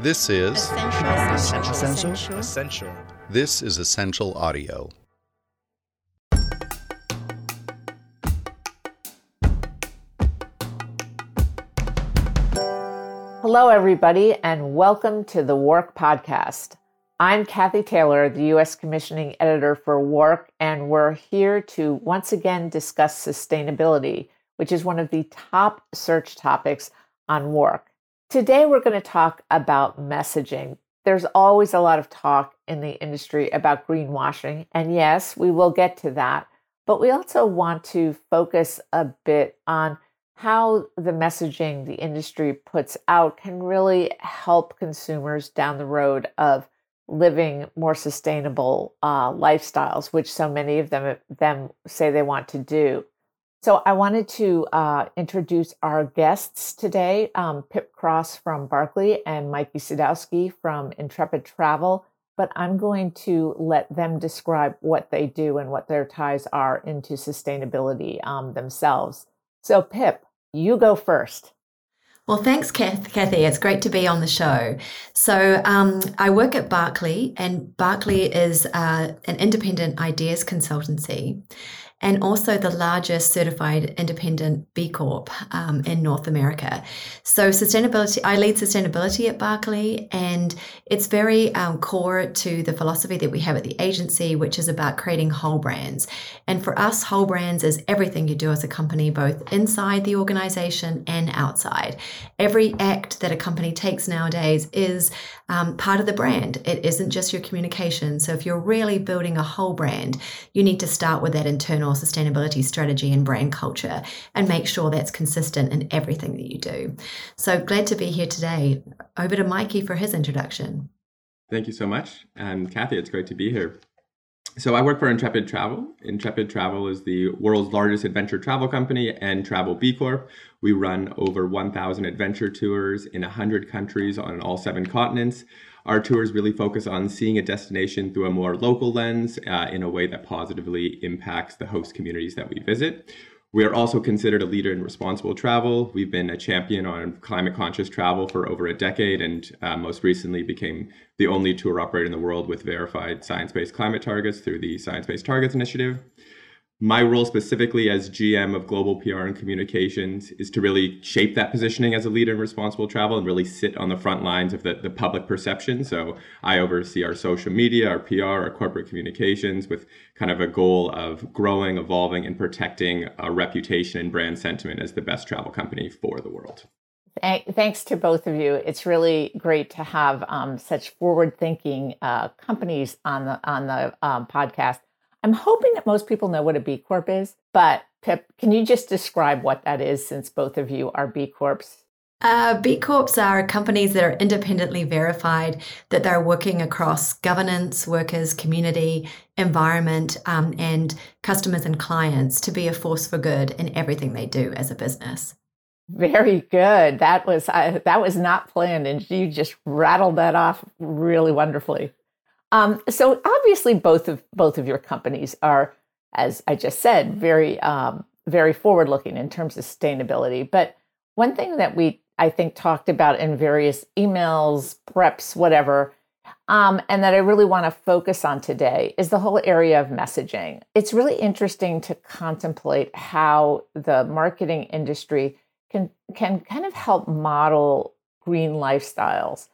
This is Essential. Essential. Essential. this is essential audio. Hello, everybody, and welcome to the WARC podcast. I'm Cathy Taylor, the U.S. Commissioning Editor for WARC, and we're here to once again discuss sustainability, which is one of the top search topics on WARC. Today, we're going to talk about messaging. There's always a lot of talk in the industry about greenwashing, and yes, we will get to that, but we also want to focus a bit on how the messaging the industry puts out can really help consumers down the road of living more sustainable uh, lifestyles, which so many of them them say they want to do. So I wanted to uh, introduce our guests today: um, Pip Cross from Barkley and Mikey Sadowski from Intrepid Travel. But I'm going to let them describe what they do and what their ties are into sustainability um, themselves. So, Pip, you go first. Well, thanks, Cath, Cathy. It's great to be on the show. So, um, I work at Barkley, and Barkley is uh, an independent ideas consultancy and also the largest certified independent B Corp um, in North America. So, sustainability, I lead sustainability at Barkley, and it's very um, core to the philosophy that we have at the agency, which is about creating whole brands. And for us, whole brands is everything you do as a company, both inside the organization and outside. Every act that a company takes nowadays is um, part of the brand. It isn't just your communication. So, if you're really building a whole brand, you need to start with that internal sustainability strategy and brand culture and make sure that's consistent in everything that you do. So, glad to be here today. Over to Mikey for his introduction. Thank you so much. And Cathy, it's great to be here. So I work for Intrepid Travel. Intrepid Travel is the world's largest adventure travel company and travel B Corp. We run over 1,000 adventure tours in 100 countries on all seven continents. Our tours really focus on seeing a destination through a more local lens uh, in a way that positively impacts the host communities that we visit. We are also considered a leader in responsible travel. We've been a champion on climate conscious travel for over a decade and uh, most recently became the only tour operator in the world with verified science based climate targets through the Science Based Targets Initiative. My role specifically as GM of global PR and communications is to really shape that positioning as a leader in responsible travel and really sit on the front lines of the, the public perception. So I oversee our social media, our PR, our corporate communications with kind of a goal of growing, evolving, and protecting our reputation and brand sentiment as the best travel company for the world. Thanks to both of you. It's really great to have um, such forward-thinking uh, companies on the on the um, podcast. I'm hoping that most people know what a B Corp is, but Pip, can you just describe what that is since both of you are B Corps? Uh, B Corps are companies that are independently verified that they're working across governance, workers, community, environment, um, and customers and clients to be a force for good in everything they do as a business. Very good. That was uh, that was not planned, and you just rattled that off really wonderfully. Um, so obviously, both of both of your companies are, as I just said, very um, very forward looking in terms of sustainability. But one thing that we I think talked about in various emails, preps, whatever, um, and that I really want to focus on today is the whole area of messaging. It's really interesting to contemplate how the marketing industry can can kind of help model green lifestyles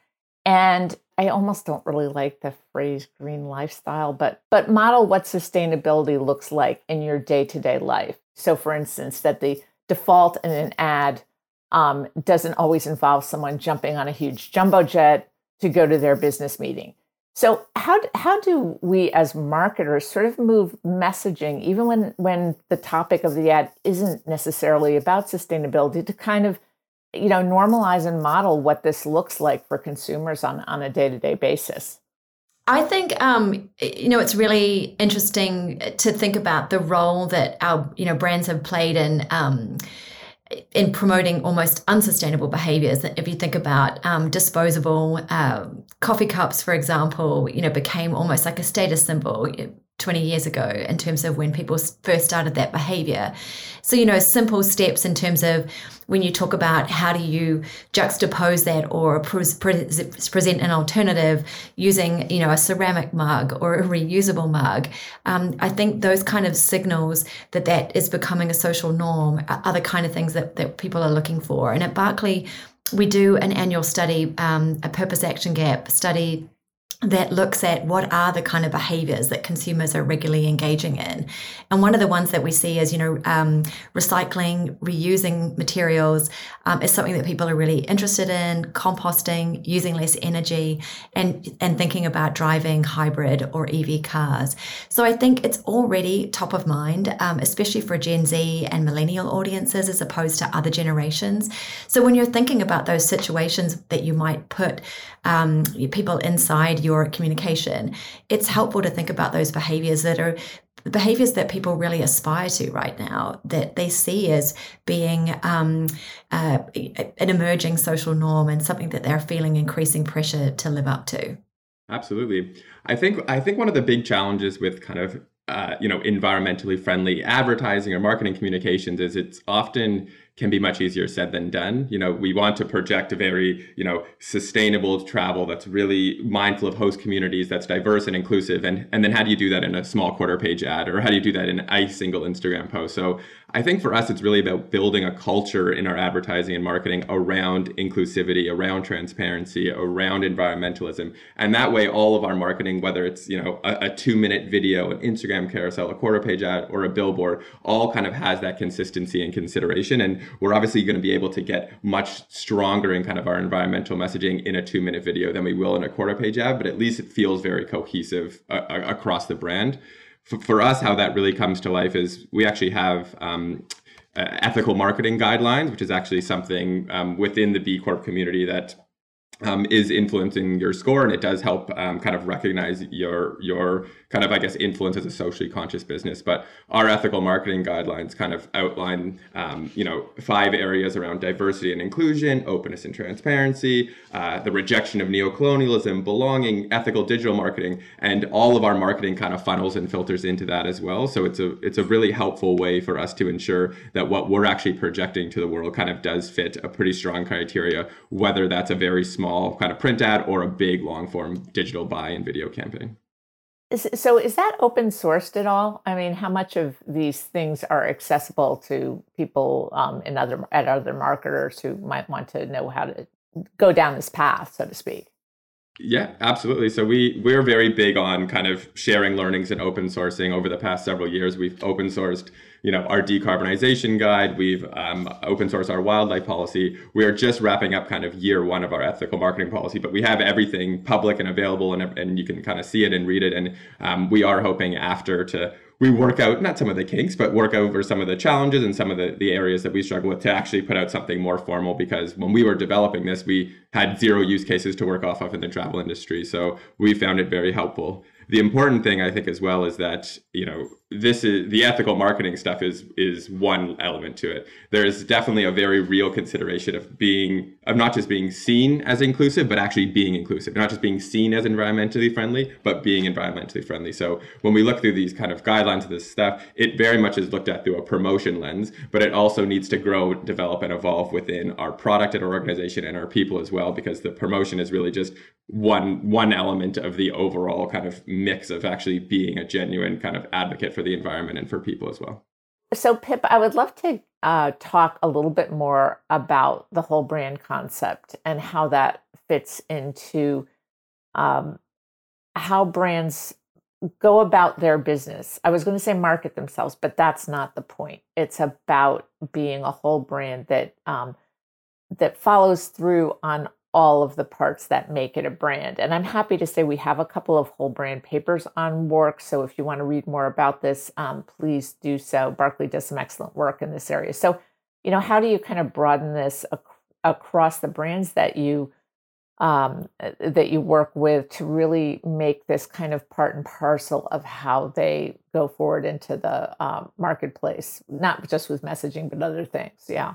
and I almost don't really like the phrase green lifestyle, but but model what sustainability looks like in your day-to-day life. So for instance, that the default in an ad um, doesn't always involve someone jumping on a huge jumbo jet to go to their business meeting. So how how do we as marketers sort of move messaging, even when when the topic of the ad isn't necessarily about sustainability, to kind of you know normalize and model what this looks like for consumers on on a day-to-day basis I think um, you know it's really interesting to think about the role that our you know brands have played in um, in promoting almost unsustainable behaviors. If you think about um, disposable uh, coffee cups, for example, you know became almost like a status symbol. 20 years ago in terms of when people first started that behavior. So, you know, simple steps in terms of when you talk about how do you juxtapose that or pre- pre- present an alternative using, you know, a ceramic mug or a reusable mug. Um, I think those kind of signals that that is becoming a social norm are the kind of things that, that people are looking for. And at Barkley, we do an annual study, um, a purpose action gap study that looks at what are the kind of behaviors that consumers are regularly engaging in. And one of the ones that we see is, you know, um, recycling, reusing materials um, is something that people are really interested in, composting, using less energy, and, and thinking about driving hybrid or EV cars. So I think it's already top of mind, um, especially for Gen Z and millennial audiences as opposed to other generations. So when you're thinking about those situations that you might put um, people inside your communication, it's helpful to think about those behaviors that are the behaviors that people really aspire to right now, that they see as being um, uh, an emerging social norm and something that they're feeling increasing pressure to live up to. Absolutely. I think I think one of the big challenges with kind of uh, you know environmentally friendly advertising or marketing communications is it's often can be much easier said than done. You know, we want to project a very, you know, sustainable travel that's really mindful of host communities, that's diverse and inclusive. And, and then how do you do that in a small quarter page ad or how do you do that in a single Instagram post? So I think for us, it's really about building a culture in our advertising and marketing around inclusivity, around transparency, around environmentalism. And that way, all of our marketing, whether it's, you know, a, a two minute video, an Instagram carousel, a quarter page ad, or a billboard, all kind of has that consistency and consideration. And we're obviously going to be able to get much stronger in kind of our environmental messaging in a two minute video than we will in a quarter page ad, but at least it feels very cohesive uh, across the brand. For, for, us, how that really comes to life is we actually have um, uh, ethical marketing guidelines, which is actually something um, within the B Corp community that um, is influencing your score, and it does help um, kind of recognize your your kind of I guess influence as a socially conscious business. But our ethical marketing guidelines kind of outline um, you know five areas around diversity and inclusion, openness and transparency, uh, the rejection of neocolonialism, belonging, ethical digital marketing, and all of our marketing kind of funnels and filters into that as well. So it's a it's a really helpful way for us to ensure that what we're actually projecting to the world kind of does fit a pretty strong criteria, whether that's a very small small kind of print ad or a big long form digital buy and video campaign. So is that open sourced at all? I mean, how much of these things are accessible to people um, in other at other marketers who might want to know how to go down this path, so to speak? Yeah, absolutely. So we we're very big on kind of sharing learnings and open sourcing. Over the past several years, we've open sourced, you know, our decarbonization guide. We've um, open sourced our wildlife policy. We are just wrapping up kind of year one of our ethical marketing policy, but we have everything public and available, and and you can kind of see it and read it. And um, we are hoping after to we work out not some of the kinks, but work over some of the challenges and some of the, the areas that we struggle with to actually put out something more formal. Because when we were developing this, we had zero use cases to work off of in the travel industry. So we found it very helpful the important thing I think as well is that you know this is the ethical marketing stuff is is one element to it. There is definitely a very real consideration of being of not just being seen as inclusive, but actually being inclusive. Not just being seen as environmentally friendly, but being environmentally friendly. So when we look through these kind of guidelines of this stuff, it very much is looked at through a promotion lens, but it also needs to grow, develop, and evolve within our product and our organization and our people as well, because the promotion is really just one one element of the overall kind of mix of actually being a genuine kind of advocate for the environment and for people as well. So, Pip, I would love to uh, talk a little bit more about the whole brand concept and how that fits into um, how brands go about their business. I was going to say market themselves, but that's not the point. It's about being a whole brand that um, that follows through on all of the parts that make it a brand. And I'm happy to say we have a couple of whole brand papers on WARC. So if you want to read more about this, um, please do so. Barkley does some excellent work in this area. So, you know, how do you kind of broaden this ac- across the brands that you um, that you work with to really make this kind of part and parcel of how they go forward into the um, marketplace, not just with messaging, but other things? Yeah.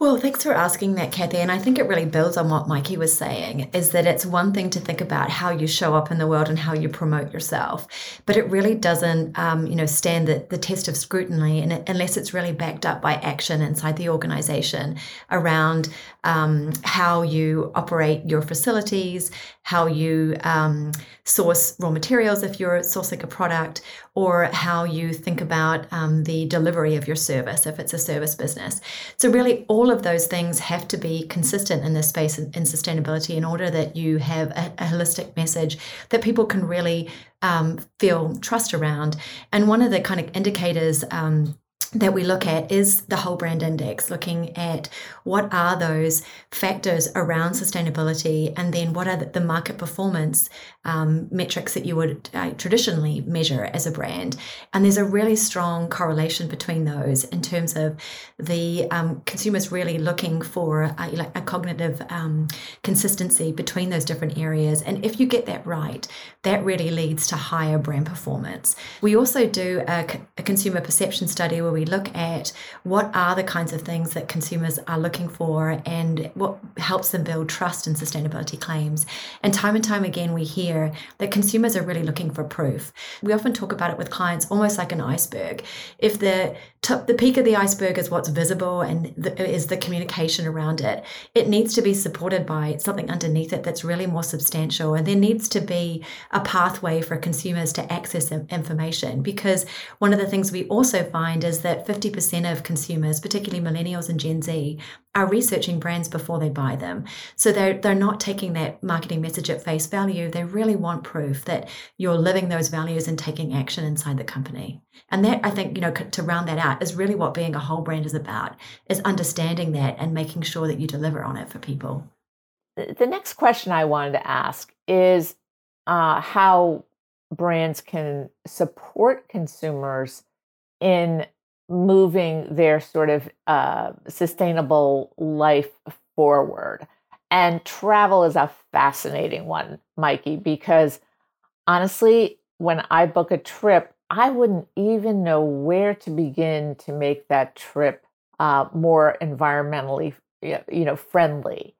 Well, thanks for asking that, Cathy. And I think it really builds on what Mikey was saying is that it's one thing to think about how you show up in the world and how you promote yourself, but it really doesn't, um, you know, stand the, the test of scrutiny unless it's really backed up by action inside the organization around um, how you operate your facilities, how you um, source raw materials if you're sourcing a product, or how you think about um, the delivery of your service if it's a service business. So, really, all of those things have to be consistent in this space in, in sustainability in order that you have a, a holistic message that people can really um, feel trust around. And one of the kind of indicators um, that we look at is the whole brand index, looking at what are those factors around sustainability and then what are the market performance um, metrics that you would uh, traditionally measure as a brand. And there's a really strong correlation between those in terms of the um, consumers really looking for a, like a cognitive um, consistency between those different areas. And if you get that right, that really leads to higher brand performance. We also do a, a consumer perception study where we look at what are the kinds of things that consumers are looking for and what helps them build trust in sustainability claims. And time and time again, we hear that consumers are really looking for proof. We often talk about it with clients almost like an iceberg. If the top, the peak of the iceberg is what's visible and the, is the communication around it, it needs to be supported by something underneath it that's really more substantial. And there needs to be a pathway for consumers to access information because one of the things we also find is that 50% of consumers, particularly millennials and Gen Z, are researching brands before they buy them. So they're, they're not taking that marketing message at face value. They really want proof that you're living those values and taking action inside the company. And that, I think, you know, to round that out is really what being a whole brand is about, is understanding that and making sure that you deliver on it for people. The next question I wanted to ask is uh, how brands can support consumers in moving their sort of uh, sustainable life forward. And travel is a fascinating one, Mikey, because honestly, when I book a trip, I wouldn't even know where to begin to make that trip uh, more environmentally, you know, friendly.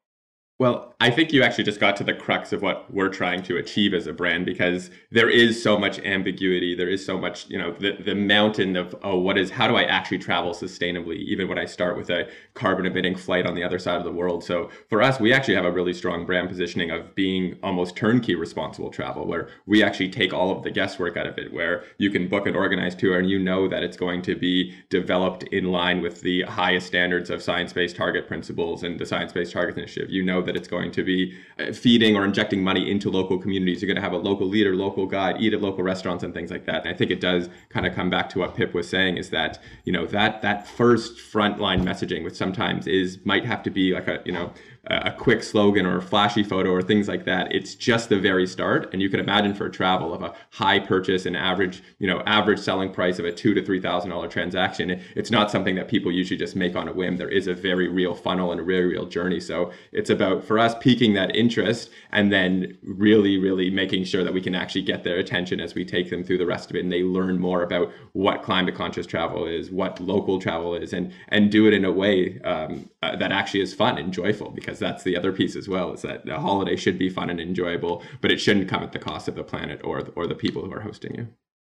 Well, I think you actually just got to the crux of what we're trying to achieve as a brand because there is so much ambiguity. There is so much, you know, the, the mountain of, oh, what is, how do I actually travel sustainably, even when I start with a carbon emitting flight on the other side of the world. So for us, we actually have a really strong brand positioning of being almost turnkey responsible travel, where we actually take all of the guesswork out of it, where you can book an organized tour and you know that it's going to be developed in line with the highest standards of science based target principles and the Science Based Targets Initiative. You know that it's going to be uh, feeding or injecting money into local communities. You're going to have a local leader, local guide, eat at local restaurants and things like that. And I think it does kind of come back to what Pip was saying is that, you know, that that first frontline messaging which sometimes is might have to be like a, you know, a quick slogan or a flashy photo or things like that. It's just the very start. And you can imagine for travel of a high purchase and average, you know, average selling price of a two to three thousand dollar transaction. It's not something that people usually just make on a whim. There is a very real funnel and a very real journey. So it's about for us piquing that interest and then really, really making sure that we can actually get their attention as we take them through the rest of it and they learn more about what climate conscious travel is, what local travel is, and and do it in a way um, uh, that actually is fun and joyful because that's the other piece as well is that the holiday should be fun and enjoyable but it shouldn't come at the cost of the planet or or the people who are hosting you.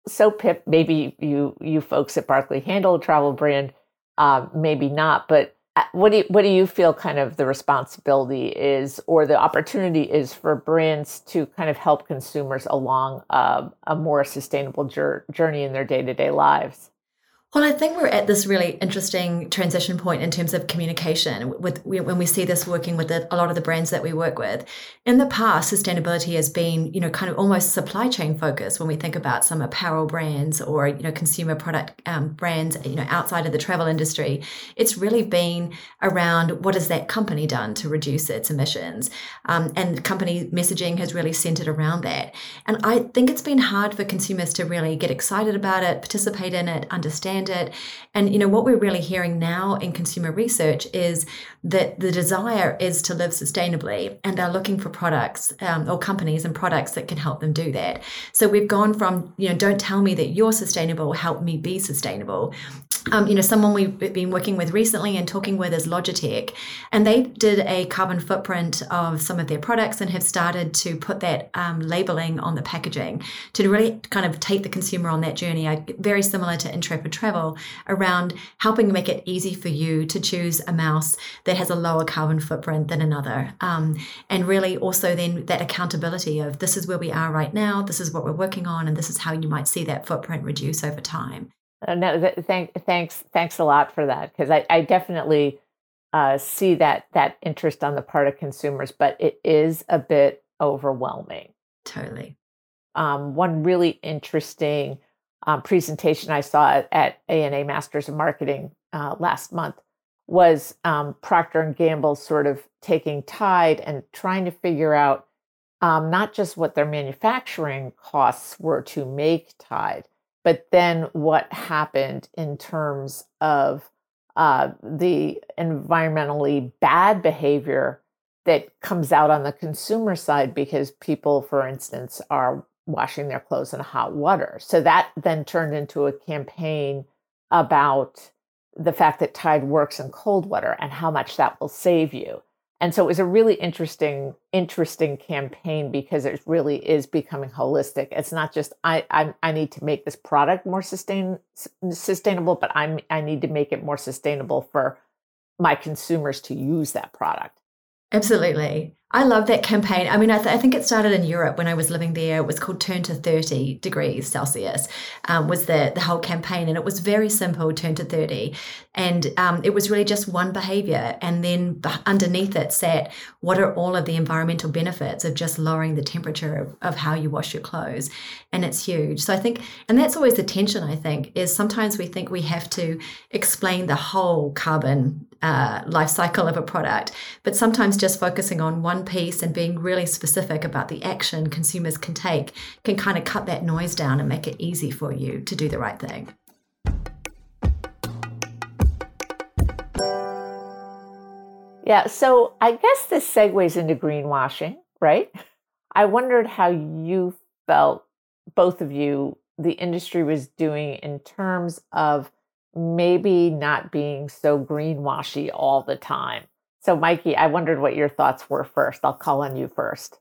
So pip maybe you you folks at Barkley handle a travel brand uh, maybe not but uh, what do you, what do you feel kind of the responsibility is or the opportunity is for brands to kind of help consumers along uh, a more sustainable journey in their day-to-day lives well, I think we're at this really interesting transition point in terms of communication with when we see this working with a lot of the brands that we work with. In the past, sustainability has been, you know, kind of almost supply chain focused when we think about some apparel brands or, you know, consumer product um, brands, you know, outside of the travel industry. It's really been around what has that company done to reduce its emissions. Um, and company messaging has really centered around that. And I think it's been hard for consumers to really get excited about it, participate in it, understand understand it. And you know what we're really hearing now in consumer research is that the desire is to live sustainably, and they're looking for products um, or companies and products that can help them do that. So we've gone from you know don't tell me that you're sustainable, help me be sustainable. Um, you know, someone we've been working with recently and talking with is Logitech, and they did a carbon footprint of some of their products and have started to put that um, labeling on the packaging to really kind of take the consumer on that journey. Very similar to Intrepid Travel around helping make it easy for you to choose a mouse that has a lower carbon footprint than another, um, and really also then that accountability of this is where we are right now, this is what we're working on, and this is how you might see that footprint reduce over time. Uh, no, th- thank, thanks, thanks a lot for that because I, I definitely uh, see that that interest on the part of consumers, but it is a bit overwhelming. Totally. Um, one really interesting um, presentation I saw at, ANA Masters of Marketing uh, last month was um, Procter and Gamble sort of taking Tide and trying to figure out um, not just what their manufacturing costs were to make Tide, but then what happened in terms of uh, the environmentally bad behavior that comes out on the consumer side because people, for instance, are washing their clothes in hot water. So that then turned into a campaign about the fact that Tide works in cold water and how much that will save you. And so it was a really interesting, interesting campaign because it really is becoming holistic. It's not just I I, I need to make this product more sustain sustainable, but I'm I need to make it more sustainable for my consumers to use that product. Absolutely. I love that campaign. I mean, I, th- I, think it started in Europe when I was living there. It was called Turn to 30 degrees Celsius, um, was the, the whole campaign. And it was very simple, Turn to 30. And um, it was really just one behavior. And then underneath it sat, what are all of the environmental benefits of just lowering the temperature of, of how you wash your clothes? And it's huge. So I think, and that's always the tension, I think, is sometimes we think we have to explain the whole carbon uh, life cycle of a product, but sometimes just focusing on one piece and being really specific about the action consumers can take can kind of cut that noise down and make it easy for you to do the right thing. Yeah, so I guess this segues into greenwashing, right? I wondered how you felt, both of you, the industry was doing in terms of maybe not being so greenwashy all the time. So, Mikey, I wondered what your thoughts were first. I'll call on you first.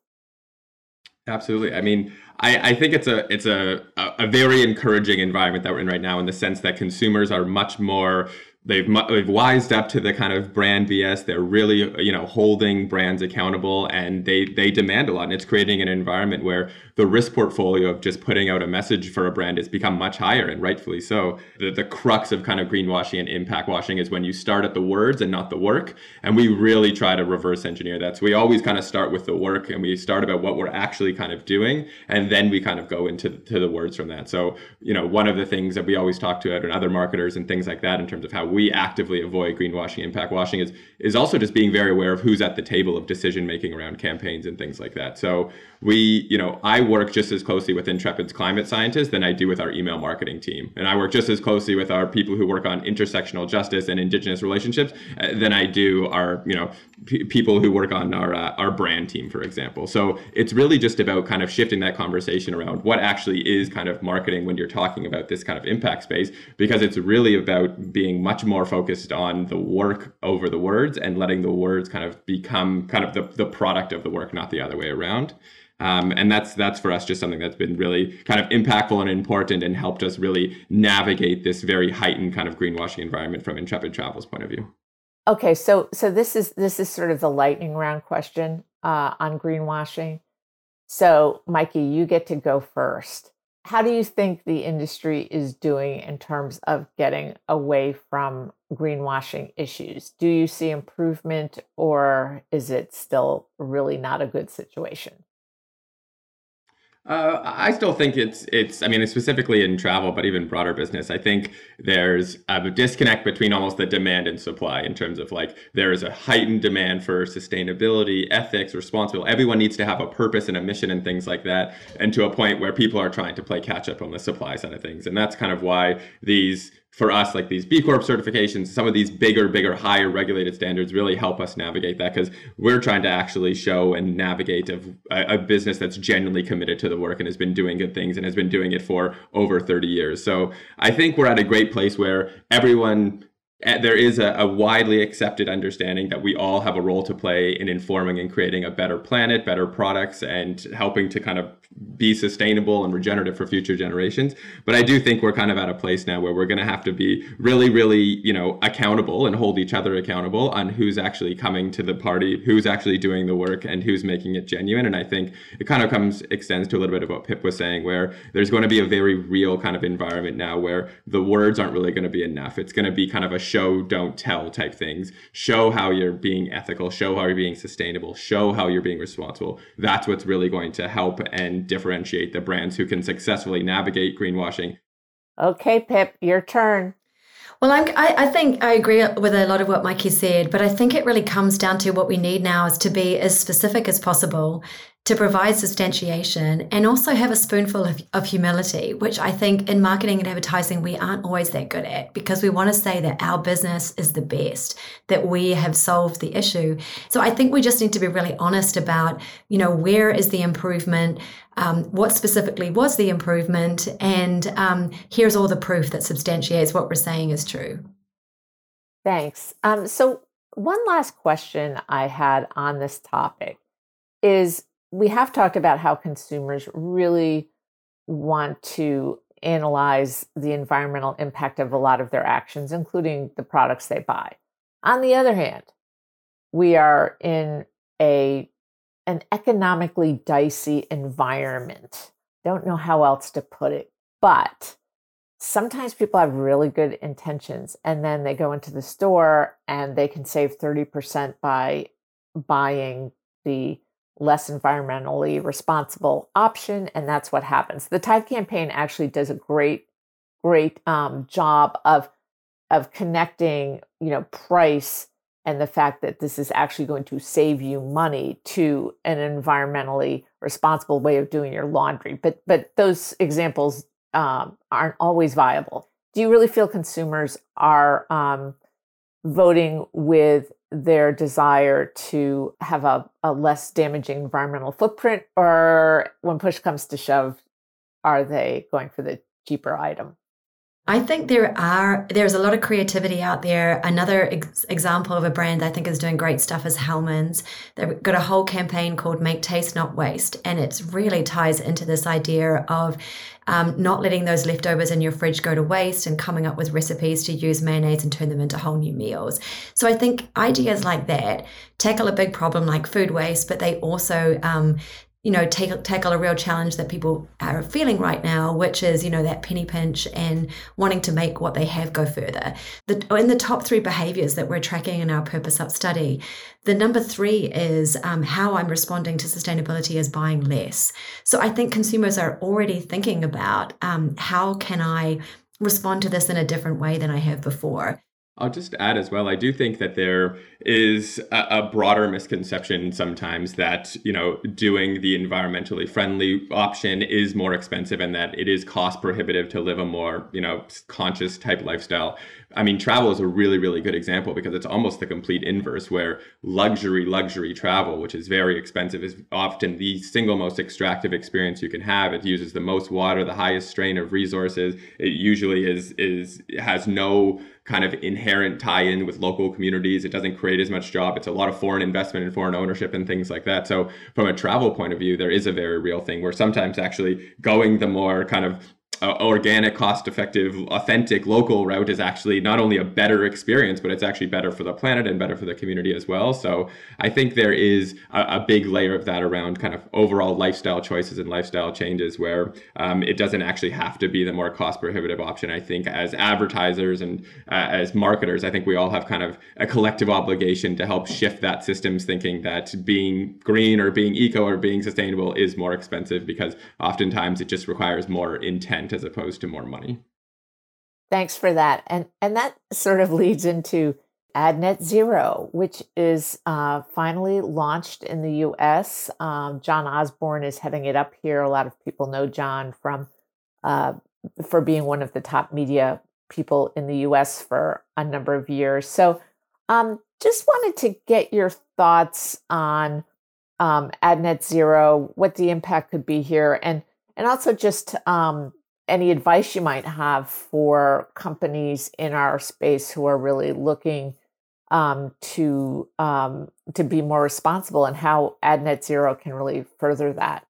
Absolutely. I mean, I, I think it's a it's a a very encouraging environment that we're in right now in the sense that consumers are much more they've they've wised up to the kind of brand BS. They're really you know holding brands accountable, and they they demand a lot. And it's creating an environment where the risk portfolio of just putting out a message for a brand has become much higher, and rightfully so. The the crux of kind of greenwashing and impact washing is when you start at the words and not the work. And we really try to reverse engineer that. So we always kind of start with the work, and we start about what we're actually kind of doing, and then we kind of go into to the words from that. So you know one of the things that we always talk to and other marketers and things like that in terms of how we actively avoid greenwashing, impact washing is is also just being very aware of who's at the table of decision making around campaigns and things like that. So we, you know, I work just as closely with Intrepid's climate scientists than I do with our email marketing team, and I work just as closely with our people who work on intersectional justice and indigenous relationships uh, than I do our, you know, p- people who work on our uh, our brand team, for example. So it's really just about kind of shifting that conversation around what actually is kind of marketing when you're talking about this kind of impact space, because it's really about being much more focused on the work over the words and letting the words kind of become kind of the, the product of the work, not the other way around. Um, and that's that's for us just something that's been really kind of impactful and important and helped us really navigate this very heightened kind of greenwashing environment from Intrepid Travel's point of view. Okay, so so this is this is sort of the lightning round question uh, on greenwashing. So, Mikey, you get to go first. How do you think the industry is doing in terms of getting away from greenwashing issues? Do you see improvement, or is it still really not a good situation? Uh, I still think it's it's. I mean, specifically in travel, but even broader business, I think there's a disconnect between almost the demand and supply in terms of like there is a heightened demand for sustainability, ethics, responsible. Everyone needs to have a purpose and a mission and things like that, and to a point where people are trying to play catch up on the supply side of things, and that's kind of why these for us, like these B Corp certifications, some of these bigger, bigger, higher regulated standards really help us navigate that because we're trying to actually show and navigate a, a, business that's genuinely committed to the work and has been doing good things and has been doing it for over 30 years. So I think we're at a great place where everyone there is a, a, widely accepted understanding that we all have a role to play in informing and creating a better planet, better products, and helping to kind of be sustainable and regenerative for future generations. But I do think we're kind of at a place now where we're going to have to be really, really, you know, accountable and hold each other accountable on who's actually coming to the party, who's actually doing the work, and who's making it genuine. And I think it kind of comes extends to a little bit of what Pip was saying, where there's going to be a very real kind of environment now where the words aren't really going to be enough. It's going to be kind of a show, don't tell type things. Show how you're being ethical, show how you're being sustainable, show how you're being responsible. That's what's really going to help and differentiate the brands who can successfully navigate greenwashing. Okay, Pip, your turn. Well, I'm, I, I think I agree with a lot of what Mikey said, but I think it really comes down to what we need now is to be as specific as possible to provide substantiation and also have a spoonful of, of, humility, which I think in marketing and advertising we aren't always that good at because we want to say that our business is the best, that we have solved the issue. So I think we just need to be really honest about, you know, where is the improvement, um, what specifically was the improvement, and um, here's all the proof that substantiates what we're saying is true. Thanks. Um, so one last question I had on this topic is we have talked about how consumers really want to analyze the environmental impact of a lot of their actions, including the products they buy. On the other hand, we are in a an economically dicey environment. Don't know how else to put it, but sometimes people have really good intentions and then they go into the store and they can save 30% by buying the less environmentally responsible option, and that's what happens. The Tide campaign actually does a great, great um, job of of connecting, you know, price and the fact that this is actually going to save you money to an environmentally responsible way of doing your laundry. But but those examples um, aren't always viable. Do you really feel consumers are um, voting with their desire to have a, a less damaging environmental footprint, or when push comes to shove, are they going for the cheaper item? I think there are there's a lot of creativity out there. Another ex- example of a brand I think is doing great stuff is Hellmann's. They've got a whole campaign called "Make Taste Not Waste," and it really ties into this idea of um, not letting those leftovers in your fridge go to waste and coming up with recipes to use mayonnaise and turn them into whole new meals. So I think ideas like that tackle a big problem like food waste, but they also um, you know, take, tackle a real challenge that people are feeling right now, which is, you know, that penny pinch and wanting to make what they have go further. The, in the top three behaviors that we're tracking in our Purpose Up study, the number three is um, how I'm responding to sustainability is buying less. So I think consumers are already thinking about um, how can I respond to this in a different way than I have before. I'll just add as well. I do think that there is a, a, broader misconception sometimes that you know doing the environmentally friendly option is more expensive and that it is cost prohibitive to live a more you know conscious type lifestyle. I mean, travel is a really really good example because it's almost the complete inverse, where luxury luxury travel, which is very expensive, is often the single most extractive experience you can have. It uses the most water, the highest strain of resources. It usually is is has no kind of inherent tie-in with local communities. It doesn't create as much job. It's a lot of foreign investment and foreign ownership and things like that. So from a travel point of view, there is a very real thing where sometimes actually going the more kind of uh, organic, cost effective, authentic, local route is actually not only a better experience, but it's actually better for the planet and better for the community as well. So I think there is a, a big layer of that around kind of overall lifestyle choices and lifestyle changes where um, it doesn't actually have to be the more cost prohibitive option. I think as advertisers and uh, as marketers, I think we all have kind of a collective obligation to help shift that systems thinking that being green or being eco or being sustainable is more expensive because oftentimes it just requires more intent as opposed to more money. Thanks for that. And and that sort of leads into AdNet Zero, which is uh, finally launched in the U.S. Um, John Osborne is heading it up here. A lot of people know John from uh, for being one of the top media people in the US for a number of years. So, um, just wanted to get your thoughts on um, AdNet Zero, what the impact could be here, and and also just um, any advice you might have for companies in our space who are really looking um, to um, to be more responsible and how AdNet Zero can really further that.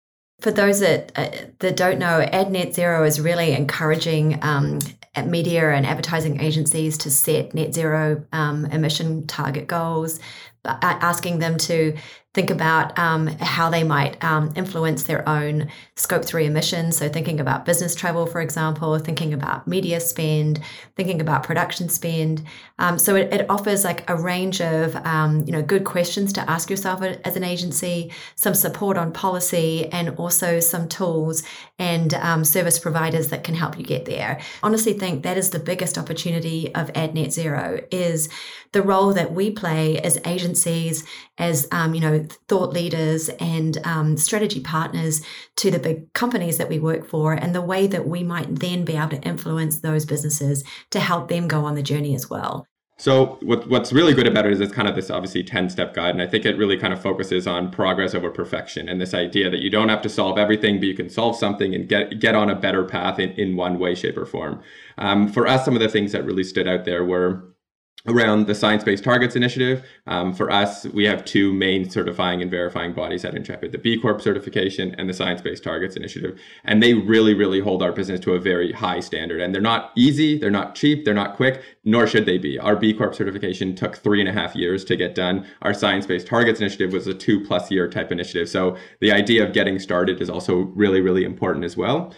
For those that uh, that don't know, AdNet Zero is really encouraging um, media and advertising agencies to set net zero um, emission target goals, asking them to think about um, how they might um, influence their own scope 3 emissions. So, thinking about business travel, for example, thinking about media spend, thinking about production spend. Um, so, it, it, offers like a range of um, you know good questions to ask yourself as an agency, some support on policy, and also some tools and um, service providers that can help you get there. Honestly, think that is the biggest opportunity of AdNet Zero is the role that we play as agencies, as um, you know, thought leaders and um, strategy partners to the big companies that we work for, and the way that we might then be able to influence those businesses to help them go on the journey as well. So what, what's really good about it is it's kind of this obviously 10 step guide. And I think it really kind of focuses on progress over perfection and this idea that you don't have to solve everything, but you can solve something and get, get on a better path in, in one way, shape or form. Um, for us, some of the things that really stood out there were around the Science Based Targets Initiative. Um, for us, we have two main certifying and verifying bodies at Intrepid the B Corp certification and the Science Based Targets Initiative. And they really, really hold our business to a very high standard. And they're not easy, they're not cheap, they're not quick, nor should they be. Our B Corp certification took three and a half years to get done. Our Science Based Targets Initiative was a two plus year type initiative. So the idea of getting started is also really, really important as well.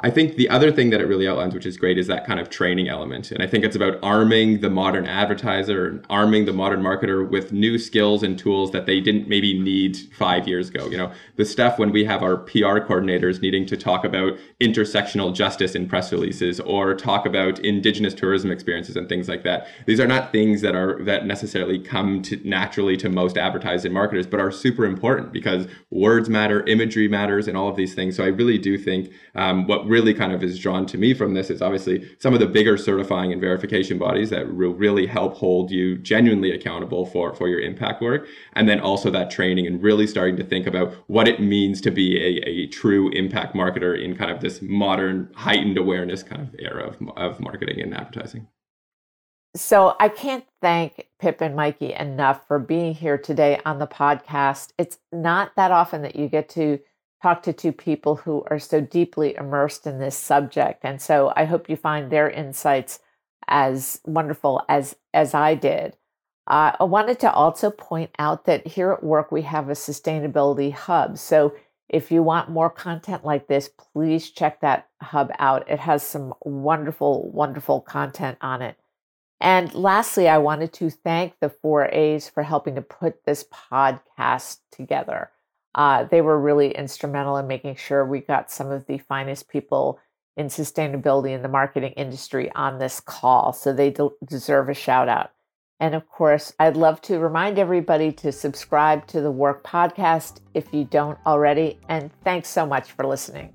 I think the other thing that it really outlines, which is great, is that kind of training element. And I think it's about arming the modern advertiser and arming the modern marketer with new skills and tools that they didn't maybe need five years ago. You know, the stuff when we have our PR coordinators needing to talk about intersectional justice in press releases or talk about indigenous tourism experiences and things like that. These are not things that are that necessarily come to naturally to most advertising marketers, but are super important because words matter, imagery matters, and all of these things. So I really do think um, really kind of is drawn to me from this is obviously some of the bigger certifying and verification bodies that will really help hold you genuinely accountable for for your impact work and then also that training and really starting to think about what it means to be a, a true impact marketer in kind of this modern heightened awareness kind of era of, of marketing and advertising so I can't thank Pip and Mikey enough for being here today on the podcast. It's not that often that you get to talk to two people who are so deeply immersed in this subject. And so I hope you find their insights as wonderful as, as I did. Uh, I wanted to also point out that here at WARC we have a sustainability hub. So if you want more content like this, please check that hub out. It has some wonderful, wonderful content on it. And lastly, I wanted to thank the 4As for helping to put this podcast together uh, they were really instrumental in making sure we got some of the finest people in sustainability in the marketing industry on this call. So they de- deserve a shout out. And of course, I'd love to remind everybody to subscribe to the WARC Podcast if you don't already. And thanks so much for listening.